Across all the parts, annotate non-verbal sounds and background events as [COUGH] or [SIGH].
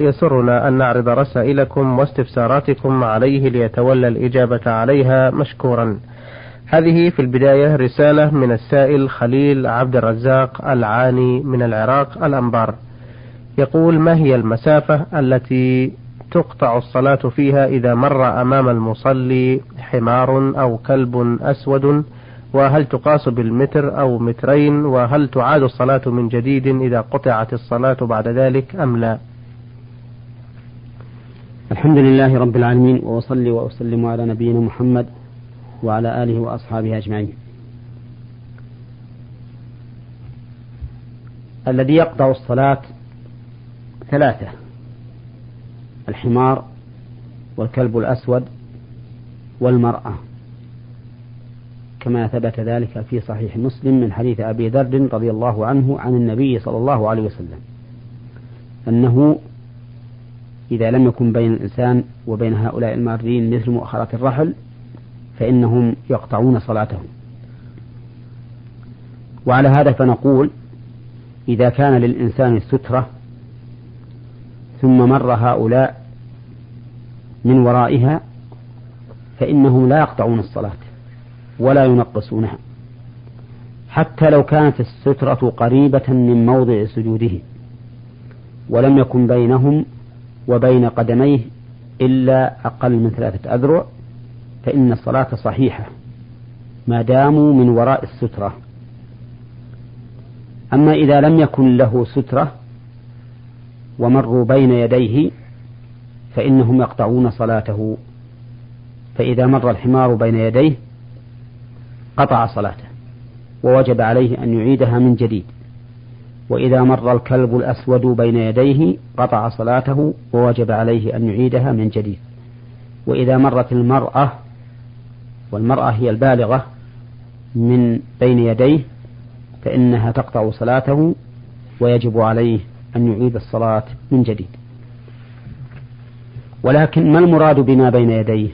يسرنا أن نعرض رسائلكم واستفساراتكم عليه ليتولى الإجابة عليها مشكورا. هذه في البداية رسالة من السائل خليل عبد الرزاق العاني من العراق الأنبار. يقول ما هي المسافة التي تقطع الصلاة فيها إذا مر أمام المصلي حمار أو كلب أسود وهل تقاس بالمتر أو مترين وهل تعاد الصلاة من جديد إذا قطعت الصلاة بعد ذلك أم لا؟ الحمد لله رب العالمين وأصلي وأسلم على نبينا محمد وعلى آله وأصحابه أجمعين. الذي يقطع الصلاة ثلاثة الحمار والكلب الأسود والمرأة. كما ثبت ذلك في صحيح مسلم من حديث أبي ذر رضي الله عنه عن النبي صلى الله عليه وسلم أنه إذا لم يكن بين الإنسان وبين هؤلاء المارين مثل مؤخرة الرحل فإنهم يقطعون صلاتهم. وعلى هذا فنقول إذا كان للإنسان سترة ثم مر هؤلاء من ورائها فإنهم لا يقطعون الصلاة ولا ينقصونها. حتى لو كانت السترة قريبة من موضع سجوده ولم يكن بينهم وبين قدميه إلا أقل من ثلاثة أذرع فإن الصلاة صحيحة ما داموا من وراء السترة. أما إذا لم يكن له سترة ومروا بين يديه فإنهم يقطعون صلاته. فإذا مر الحمار بين يديه قطع صلاته ووجب عليه أن يعيدها من جديد. وإذا مر الكلب الأسود بين يديه قطع صلاته ووجب عليه أن يعيدها من جديد. وإذا مرت المرأة والمرأة هي البالغة من بين يديه فإنها تقطع صلاته ويجب عليه أن يعيد الصلاة من جديد. ولكن ما المراد بما بين يديه؟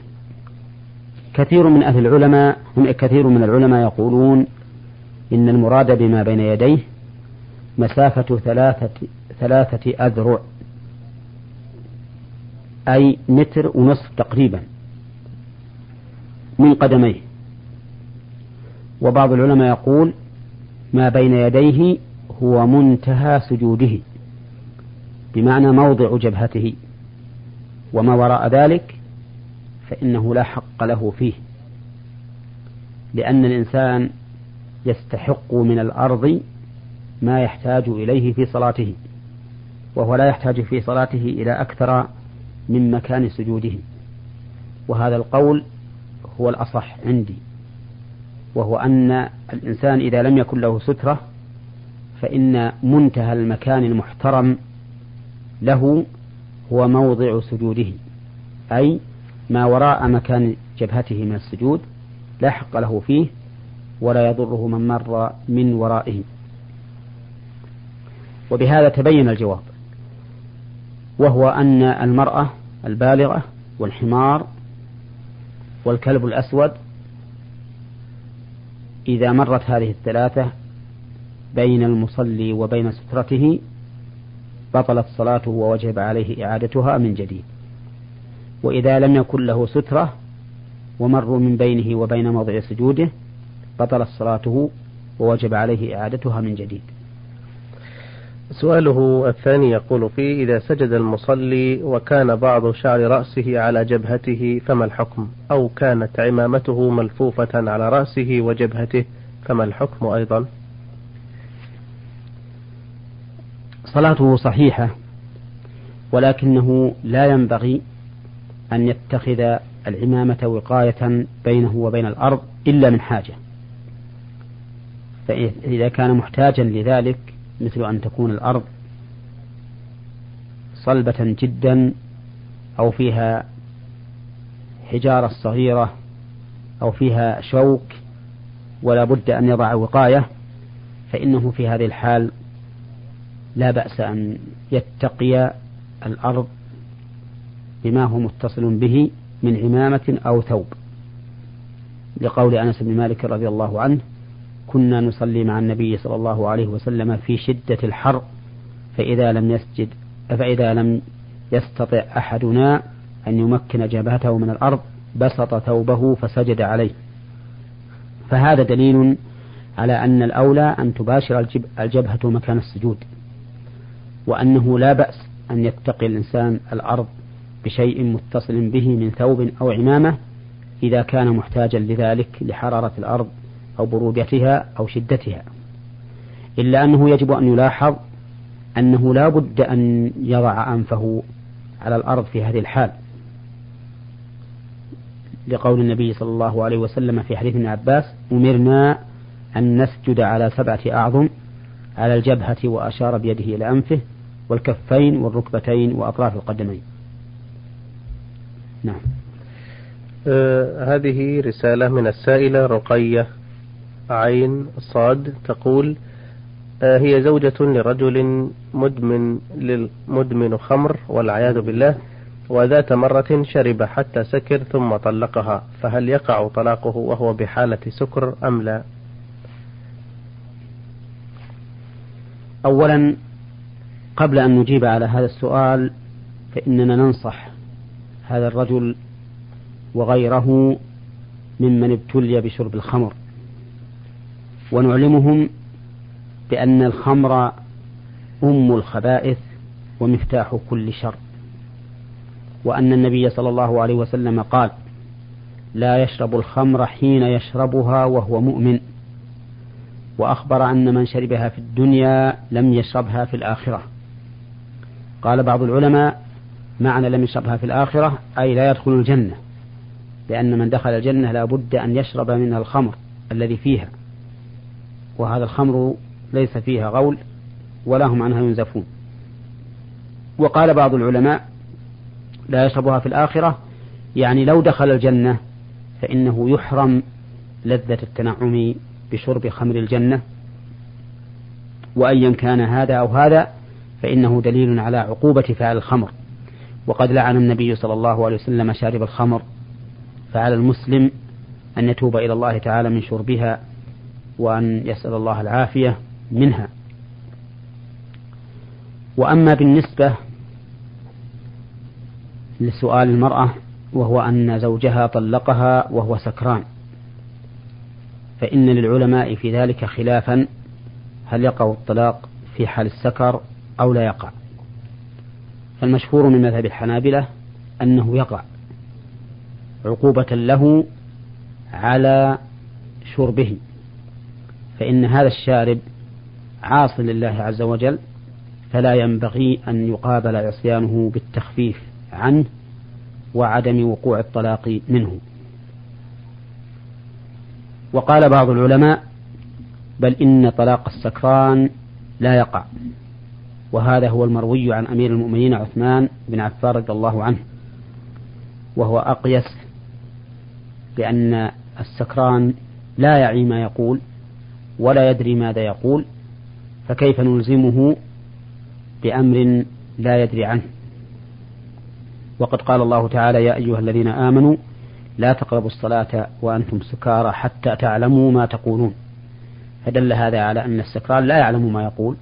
كثير من أهل العلماء هم كثير من العلماء يقولون إن المراد بما بين يديه مسافة ثلاثة ثلاثة أذرع أي متر ونصف تقريبا من قدميه. وبعض العلماء يقول ما بين يديه هو منتهى سجوده بمعنى موضع جبهته. وما وراء ذلك فإنه لا حق له فيه لأن الإنسان يستحق من الأرض ما يحتاج إليه في صلاته وهو لا يحتاج في صلاته إلى أكثر من مكان سجوده. وهذا القول هو الأصح عندي وهو أن الإنسان إذا لم يكن له سترة فإن منتهى المكان المحترم له هو موضع سجوده أي ما وراء مكان جبهته من السجود لا حق له فيه ولا يضره من مر من ورائه. وبهذا تبين الجواب وهو أن المرأة البالغة والحمار والكلب الأسود إذا مرت هذه الثلاثة بين المصلي وبين سترته بطلت صلاته ووجب عليه إعادتها من جديد. وإذا لم يكن له سترة ومروا من بينه وبين موضع سجوده بطلت صلاته ووجب عليه إعادتها من جديد. سؤاله الثاني يقول فيه إذا سجد المصلي وكان بعض شعر رأسه على جبهته فما الحكم؟ أو كانت عمامته ملفوفة على رأسه وجبهته فما الحكم أيضا؟ صلاته صحيحة ولكنه لا ينبغي أن يتخذ العمامة وقاية بينه وبين الأرض إلا من حاجة. فإذا كان محتاجا لذلك مثل أن تكون الأرض صلبة جدا أو فيها حجارة صغيرة أو فيها شوك ولا بد أن يضع وقاية فإنه في هذه الحال لا بأس أن يتقي الأرض بما هو متصل به من عمامة أو ثوب. لقول أنس بن مالك رضي الله عنه كنا نصلي مع النبي صلى الله عليه وسلم في شدة الحر فإذا لم يسجد فإذا لم يستطع أحدنا أن يمكن جبهته من الأرض بسط ثوبه فسجد عليه. فهذا دليل على أن الأولى أن تباشر الجبهة مكان السجود وأنه لا بأس أن يتقي الإنسان الأرض بشيء متصل به من ثوب أو عمامة إذا كان محتاجا لذلك لحرارة الأرض. أو برودتها أو شدتها. إلا أنه يجب أن يلاحظ أنه لا بد أن يضع أنفه على الأرض في هذه الحال. لقول النبي صلى الله عليه وسلم في حديث ابن عباس أمرنا أن نسجد على سبعة أعظم على الجبهة وأشار بيده إلى أنفه والكفين والركبتين وأطراف القدمين. نعم. آه هذه رسالة من السائلة رقية. عين صاد تقول آه هي زوجة لرجل مدمن مدمن خمر والعياذ بالله وذات مرة شرب حتى سكر ثم طلقها فهل يقع طلاقه وهو بحالة سكر أم لا؟ أولا قبل أن نجيب على هذا السؤال فإننا ننصح هذا الرجل وغيره ممن ابتلي بشرب الخمر. ونعلمهم بأن الخمر أم الخبائث ومفتاح كل شر وأن النبي صلى الله عليه وسلم قال لا يشرب الخمر حين يشربها وهو مؤمن وأخبر أن من شربها في الدنيا لم يشربها في الآخرة. قال بعض العلماء معنى لم يشربها في الآخرة أي لا يدخل الجنة لأن من دخل الجنة لا بد أن يشرب منها الخمر الذي فيها. وهذا الخمر ليس فيها غول ولا هم عنها ينزفون. وقال بعض العلماء لا يشربها في الآخرة يعني لو دخل الجنة فإنه يحرم لذة التنعم بشرب خمر الجنة. وأيا كان هذا أو هذا فإنه دليل على عقوبة فعل الخمر. وقد لعن النبي صلى الله عليه وسلم شارب الخمر فعلى المسلم أن يتوب إلى الله تعالى من شربها وأن يسأل الله العافية منها. وأما بالنسبة لسؤال المرأة وهو أن زوجها طلقها وهو سكران فإن للعلماء في ذلك خلافا هل يقع الطلاق في حال السكر أو لا يقع؟ فالمشهور من مذهب الحنابلة أنه يقع عقوبة له على شربه. فإن هذا الشارب عاص لله عز وجل فلا ينبغي أن يقابل عصيانه بالتخفيف عنه وعدم وقوع الطلاق منه. وقال بعض العلماء بل إن طلاق السكران لا يقع. وهذا هو المروي عن أمير المؤمنين عثمان بن عفان رضي الله عنه. وهو أقيس بأن السكران لا يعي ما يقول ولا يدري ماذا يقول فكيف نلزمه بأمر لا يدري عنه؟ وقد قال الله تعالى يا أيها الذين آمنوا لا تقربوا الصلاة وأنتم سكارى حتى تعلموا ما تقولون. فدل هذا على أن السكران لا يعلم ما يقول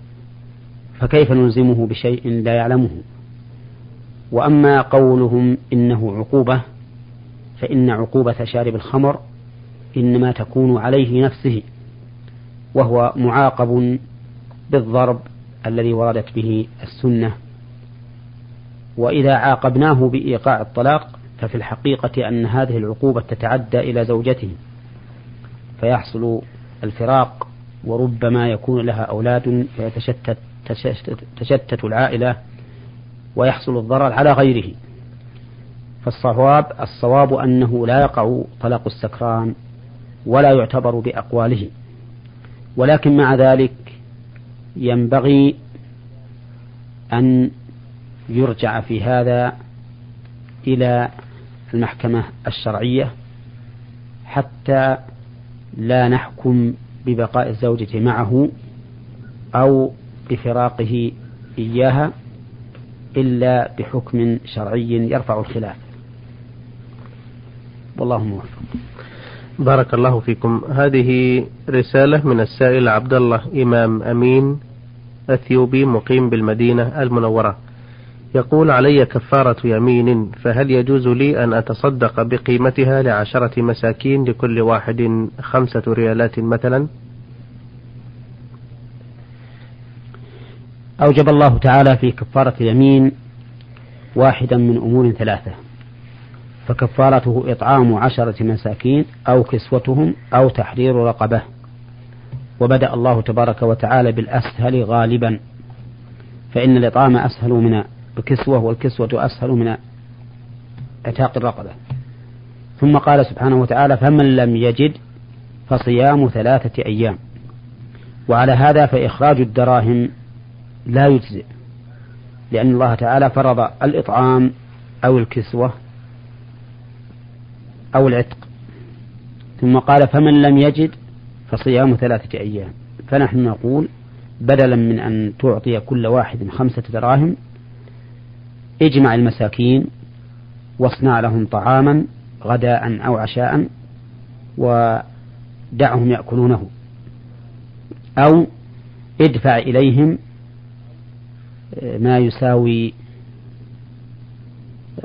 فكيف نلزمه بشيء لا يعلمه؟ وأما قولهم إنه عقوبة فإن عقوبة شارب الخمر إنما تكون عليه نفسه. وهو معاقب بالضرب الذي وردت به السنة. وإذا عاقبناه بإيقاع الطلاق ففي الحقيقة أن هذه العقوبة تتعدى إلى زوجته فيحصل الفراق وربما يكون لها أولاد فيتشتت تشتت العائلة ويحصل الضرر على غيره. فالصواب الصواب أنه لا يقع طلاق السكران ولا يعتبر بأقواله. ولكن مع ذلك ينبغي أن يرجع في هذا إلى المحكمة الشرعية حتى لا نحكم ببقاء الزوجة معه أو بفراقه إياها إلا بحكم شرعي يرفع الخلاف. والله موفق. بارك الله فيكم. هذه رسالة من السائل عبد الله إمام أمين أثيوبي مقيم بالمدينة المنورة. يقول علي كفارة يمين فهل يجوز لي أن أتصدق بقيمتها لعشرة مساكين لكل واحد خمسة ريالات مثلا؟ أوجب الله تعالى في كفارة اليمين واحدا من أمور ثلاثة. فكفارته إطعام عشرة مساكين أو كسوتهم أو تحرير رقبة. وبدأ الله تبارك وتعالى بالأسهل غالبا. فإن الإطعام أسهل من الكسوة والكسوة أسهل من إعتاق الرقبة. ثم قال سبحانه وتعالى فمن لم يجد فصيام ثلاثة أيام. وعلى هذا فإخراج الدراهم لا يجزئ لأن الله تعالى فرض الإطعام أو الكسوة أو العتق. ثم قال فمن لم يجد فصيام ثلاثة أيام. فنحن نقول بدلا من أن تعطي كل واحد خمسة دراهم اجمع المساكين واصنع لهم طعاما غداء أو عشاء ودعهم يأكلونه. أو ادفع إليهم ما يساوي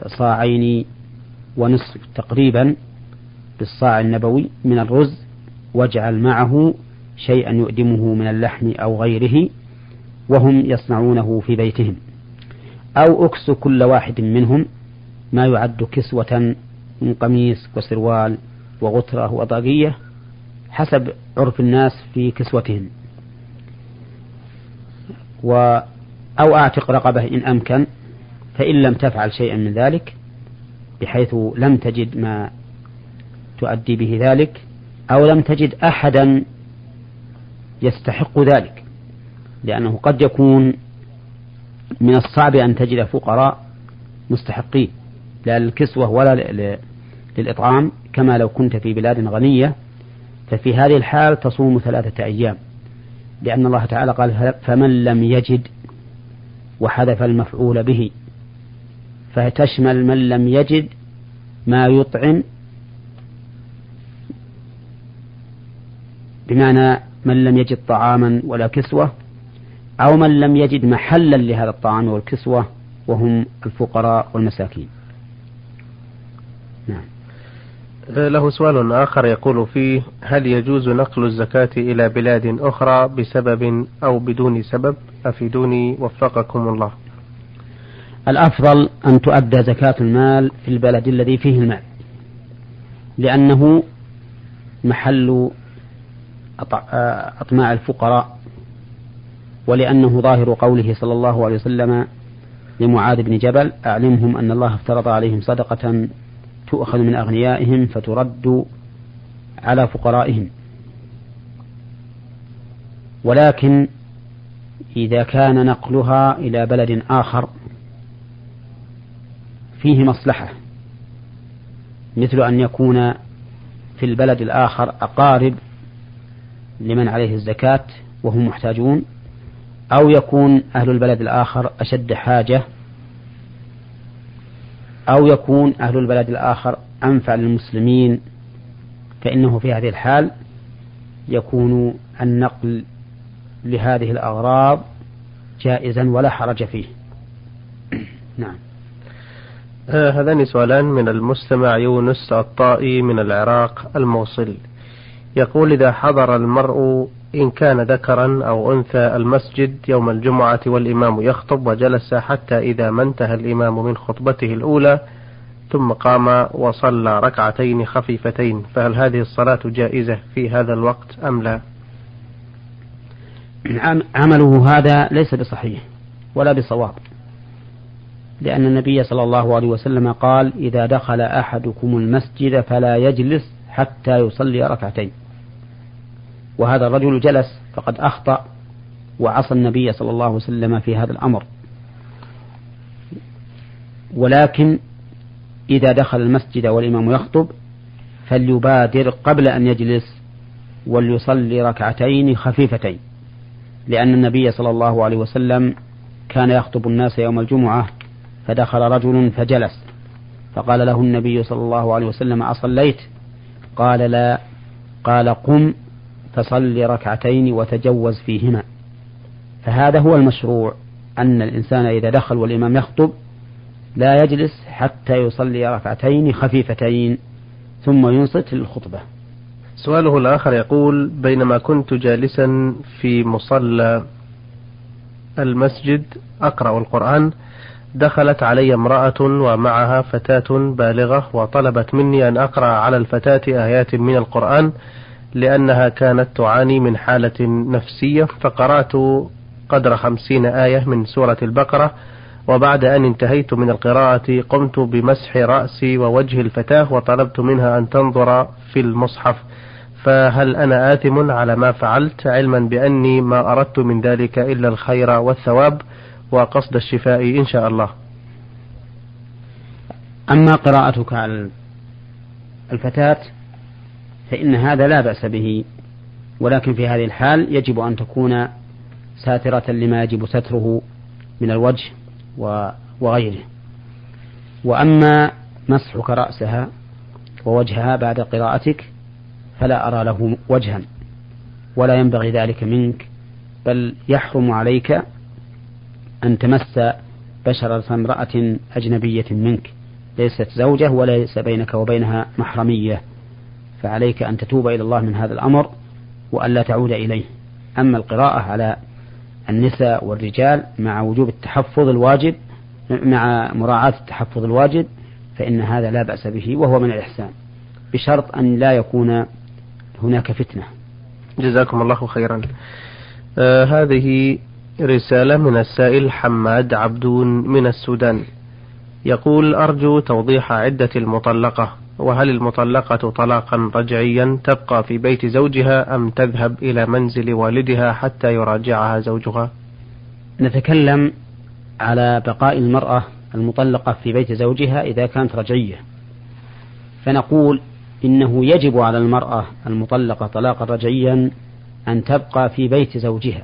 صاعين ونصف تقريبا بالصاع النبوي من الرز واجعل معه شيئا يؤدمه من اللحم أو غيره وهم يصنعونه في بيتهم. أو أكس كل واحد منهم ما يعد كسوة من قميص وسروال وغترة وطاقية حسب عرف الناس في كسوتهم. و أو أعتق رقبة إن أمكن فإن لم تفعل شيئا من ذلك بحيث لم تجد ما تؤدي به ذلك أو لم تجد أحدا يستحق ذلك لأنه قد يكون من الصعب أن تجد فقراء مستحقين لا للكسوة ولا للإطعام كما لو كنت في بلاد غنية ففي هذه الحال تصوم ثلاثة أيام. لأن الله تعالى قال فمن لم يجد وحذف المفعول به فتشمل من لم يجد ما يطعم بمعنى من لم يجد طعاما ولا كسوة أو من لم يجد محلا لهذا الطعام والكسوة وهم الفقراء والمساكين. نعم. له سؤال آخر يقول فيه هل يجوز نقل الزكاة إلى بلاد أخرى بسبب أو بدون سبب؟ أفيدوني وفقكم الله. الأفضل أن تؤدى زكاة المال في البلد الذي فيه المال لأنه محل أطماع الفقراء ولأنه ظاهر قوله صلى الله عليه وسلم لمعاذ بن جبل أعلمهم أن الله افترض عليهم صدقة تؤخذ من أغنيائهم فترد على فقرائهم. ولكن إذا كان نقلها إلى بلد آخر فيه مصلحة مثل أن يكون في البلد الآخر أقارب لمن عليه الزكاة وهم محتاجون أو يكون أهل البلد الآخر أشد حاجة أو يكون أهل البلد الآخر أنفع للمسلمين فإنه في هذه الحال يكون النقل لهذه الأغراض جائزا ولا حرج فيه. [CLEARS THROAT] نعم. هذان سؤالان من المستمع يونس الطائي من العراق الموصل. يقول إذا حضر المرء إن كان ذكرا أو أنثى المسجد يوم الجمعة والإمام يخطب وجلس حتى إذا ما انتهى الإمام من خطبته الأولى ثم قام وصلى ركعتين خفيفتين فهل هذه الصلاة جائزة في هذا الوقت أم لا؟ عمله هذا ليس بصحيح ولا بصواب. لأن النبي صلى الله عليه وسلم قال إذا دخل أحدكم المسجد فلا يجلس حتى يصلي ركعتين. وهذا الرجل جلس فقد أخطأ وعصى النبي صلى الله عليه وسلم في هذا الأمر. ولكن إذا دخل المسجد والإمام يخطب فليبادر قبل أن يجلس وليصلي ركعتين خفيفتين. لأن النبي صلى الله عليه وسلم كان يخطب الناس يوم الجمعة فدخل رجل فجلس. فقال له النبي صلى الله عليه وسلم أصليت؟ قال لا. قال قم فصل ركعتين وتجوز فيهما. فهذا هو المشروع أن الإنسان إذا دخل والإمام يخطب لا يجلس حتى يصلي ركعتين خفيفتين ثم ينصت للخطبة. سؤاله الآخر يقول بينما كنت جالسا في مصلى المسجد أقرأ القرآن دخلت علي امرأة ومعها فتاة بالغة وطلبت مني أن أقرأ على الفتاة آيات من القرآن لأنها كانت تعاني من حالة نفسية فقرأت قدر خمسين آية من سورة البقرة وبعد أن انتهيت من القراءة قمت بمسح رأسي ووجه الفتاة وطلبت منها أن تنظر في المصحف. فهل أنا آثم على ما فعلت علما بأني ما أردت من ذلك إلا الخير والثواب؟ وقصد الشفاء إن شاء الله. أما قراءتك على الفتاة فإن هذا لا بأس به ولكن في هذه الحال يجب أن تكون ساترة لما يجب ستره من الوجه وغيره. وأما مسحك رأسها ووجهها بعد قراءتك فلا أرى له وجها ولا ينبغي ذلك منك بل يحرم عليك أن تمس بشرة امرأة أجنبية منك. ليست زوجة وليس بينك وبينها محرمية. فعليك أن تتوب إلى الله من هذا الأمر وألا تعود إليه. أما القراءة على النساء والرجال مع وجوب التحفظ الواجب مع مراعاة التحفظ الواجب فإن هذا لا بأس به وهو من الإحسان. بشرط أن لا يكون هناك فتنة. جزاكم الله خيرا. آه هذه رسالة من السائل حماد عبدون من السودان. يقول أرجو توضيح عدة المطلقة وهل المطلقة طلاقا رجعيا تبقى في بيت زوجها أم تذهب إلى منزل والدها حتى يراجعها زوجها؟ نتكلم على بقاء المرأة المطلقة في بيت زوجها إذا كانت رجعية. فنقول إنه يجب على المرأة المطلقة طلاقا رجعيا أن تبقى في بيت زوجها.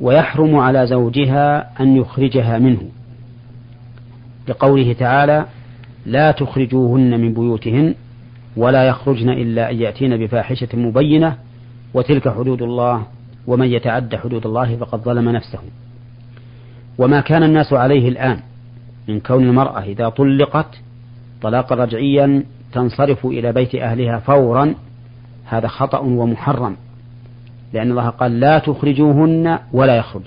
ويحرم على زوجها أن يخرجها منه. لقوله تعالى لا تخرجوهن من بيوتهن ولا يخرجن إلا أن يأتين بفاحشة مبينة وتلك حدود الله ومن يتعد حدود الله فقد ظلم نفسه. وما كان الناس عليه الآن من كون المرأة إذا طلقت طلاقا رجعيا تنصرف إلى بيت أهلها فورا هذا خطأ ومحرم. لأن الله قال لا تخرجوهن ولا يخرج.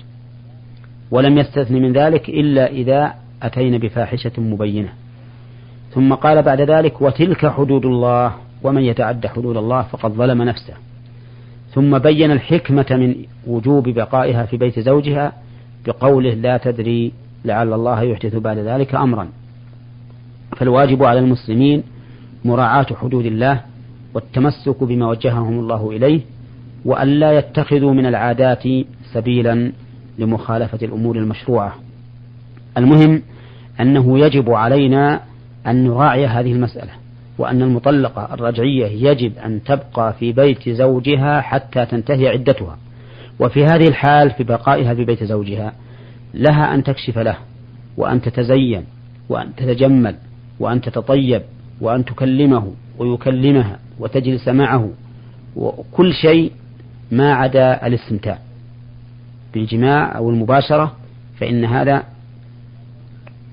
ولم يستثن من ذلك إلا إذا أتين بفاحشة مبينة. ثم قال بعد ذلك وتلك حدود الله ومن يتعد حدود الله فقد ظلم نفسه. ثم بين الحكمة من وجوب بقائها في بيت زوجها بقوله لا تدري لعل الله يحدث بعد ذلك أمرا. فالواجب على المسلمين مراعاة حدود الله والتمسك بما وجههم الله إليه وألا يتخذوا من العادات سبيلا لمخالفة الأمور المشروعة. المهم أنه يجب علينا أن نراعي هذه المسألة وأن المطلقة الرجعية يجب أن تبقى في بيت زوجها حتى تنتهي عدتها. وفي هذه الحال في بقائها في بيت زوجها لها أن تكشف له وأن تتزين وأن تتجمل وأن تتطيب وأن تكلمه ويكلمها وتجلس معه وكل شيء ما عدا الاستمتاع بالجماع أو المباشرة فإن هذا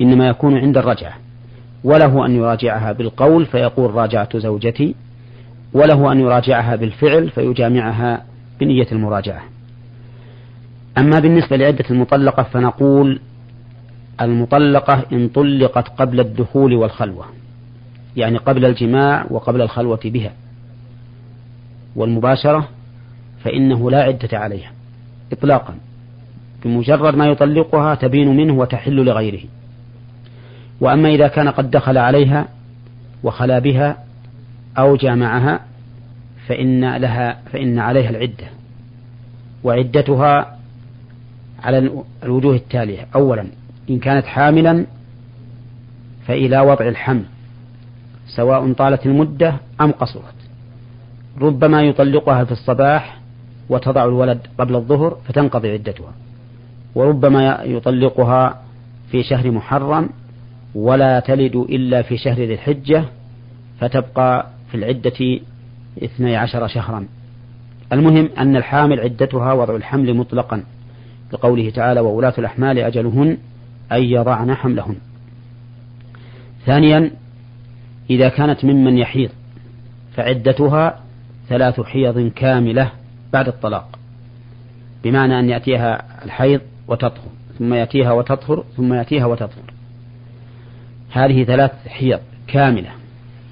إنما يكون عند الرجعة. وله أن يراجعها بالقول فيقول راجعت زوجتي. وله أن يراجعها بالفعل فيجامعها بنية المراجعة. أما بالنسبة لعدة المطلقة فنقول المطلقة إن طلقت قبل الدخول والخلوة يعني قبل الجماع وقبل الخلوة بها. والمباشرة فإنه لا عدة عليها إطلاقا. بمجرد ما يطلقها تبين منه وتحل لغيره. وأما إذا كان قد دخل عليها وخلا بها أو جامعها فإن لها فإن عليها العدة. وعدتها على الوجوه التالية. أولا إن كانت حاملا فإلى وضع الحمل. سواء طالت المدة أم قصرت. ربما يطلقها في الصباح وتضع الولد قبل الظهر فتنقضي عدتها. وربما يطلقها في شهر محرم ولا تلد إلا في شهر ذي الحجة فتبقى في العدة اثني عشر شهرا. المهم أن الحامل عدتها وضع الحمل مطلقا لقوله تعالى وولاة الأحمال أجلهن أن يضعن حملهن. ثانيا إذا كانت ممن يحيض فعدتها ثلاث حيض كاملة بعد الطلاق. بمعنى أن يأتيها الحيض وتطهر ثم يأتيها وتطهر ثم يأتيها وتطهر. هذه ثلاث حيض كاملة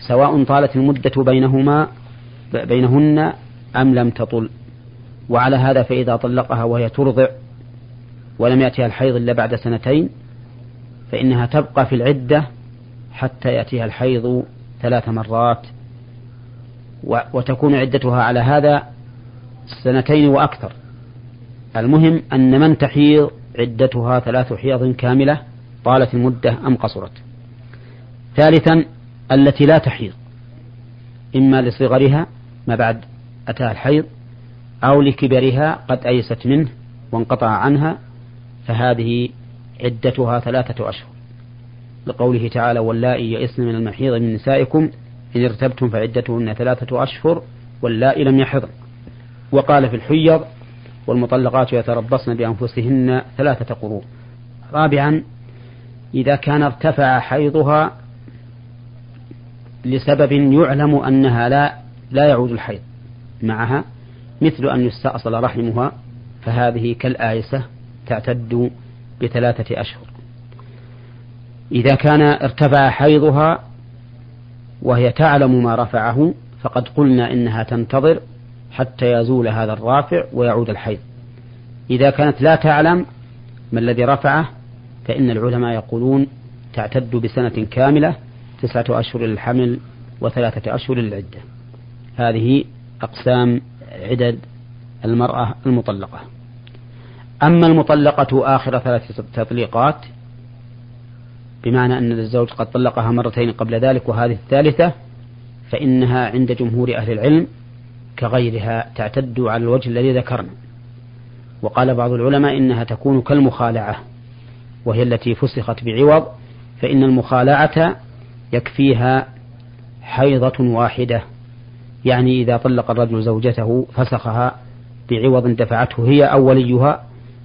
سواء طالت المدة بينهما بينهن أم لم تطل. وعلى هذا فإذا طلقها وهي ترضع ولم يأتيها الحيض إلا بعد سنتين فإنها تبقى في العدة حتى يأتيها الحيض ثلاث مرات. وتكون عدتها على هذا سنتين وأكثر. المهم أن من تحيض عدتها ثلاث حيض كاملة طالت المدة أم قصرت. ثالثا التي لا تحيض إما لصغرها ما بعد أتاها الحيض أو لكبرها قد أيست منه وانقطع عنها فهذه عدتها ثلاثة أشهر. لقوله تعالى واللائي يئسن من المحيض من نسائكم إن ارتبتم فعدتهن ثلاثة أشهر واللائي لم يحضن. وقال في الحيض والمطلقات يتربصن بأنفسهن ثلاثة قروء رابعا إذا كان ارتفع حيضها لسبب يعلم أنها لا لا يعود الحيض معها مثل أن يستأصل رحمها فهذه كالآيسة تعتد بثلاثة أشهر. إذا كان ارتفع حيضها وهي تعلم ما رفعه فقد قلنا إنها تنتظر حتى يزول هذا الرافع ويعود الحيض. إذا كانت لا تعلم ما الذي رفعه فإن العلماء يقولون تعتد بسنة كاملة تسعة أشهر للحمل وثلاثة أشهر للعدة. هذه أقسام عدد المرأة المطلقة. أما المطلقة آخر ثلاث تطليقات بمعنى أن الزوج قد طلقها مرتين قبل ذلك وهذه الثالثة فإنها عند جمهور أهل العلم كغيرها تعتد على الوجه الذي ذكرنا. وقال بعض العلماء إنها تكون كالمخالعة وهي التي فسخت بعوض فإن المخالعة يكفيها حيضة واحدة. يعني إذا طلق الرجل زوجته فسخها بعوض دفعته هي أو وليها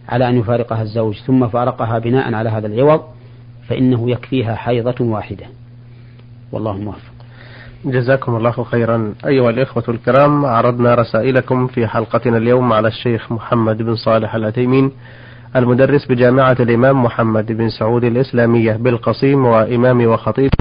على أن يفارقها الزوج ثم فارقها بناء على هذا العوض فإنه يكفيها حيضة واحدة. والله موفق. جزاكم الله خيرا. أيها الإخوة الكرام عرضنا رسائلكم في حلقتنا اليوم على الشيخ محمد بن صالح العتيمين المدرس بجامعة الإمام محمد بن سعود الإسلامية بالقصيم وإمام وخطيب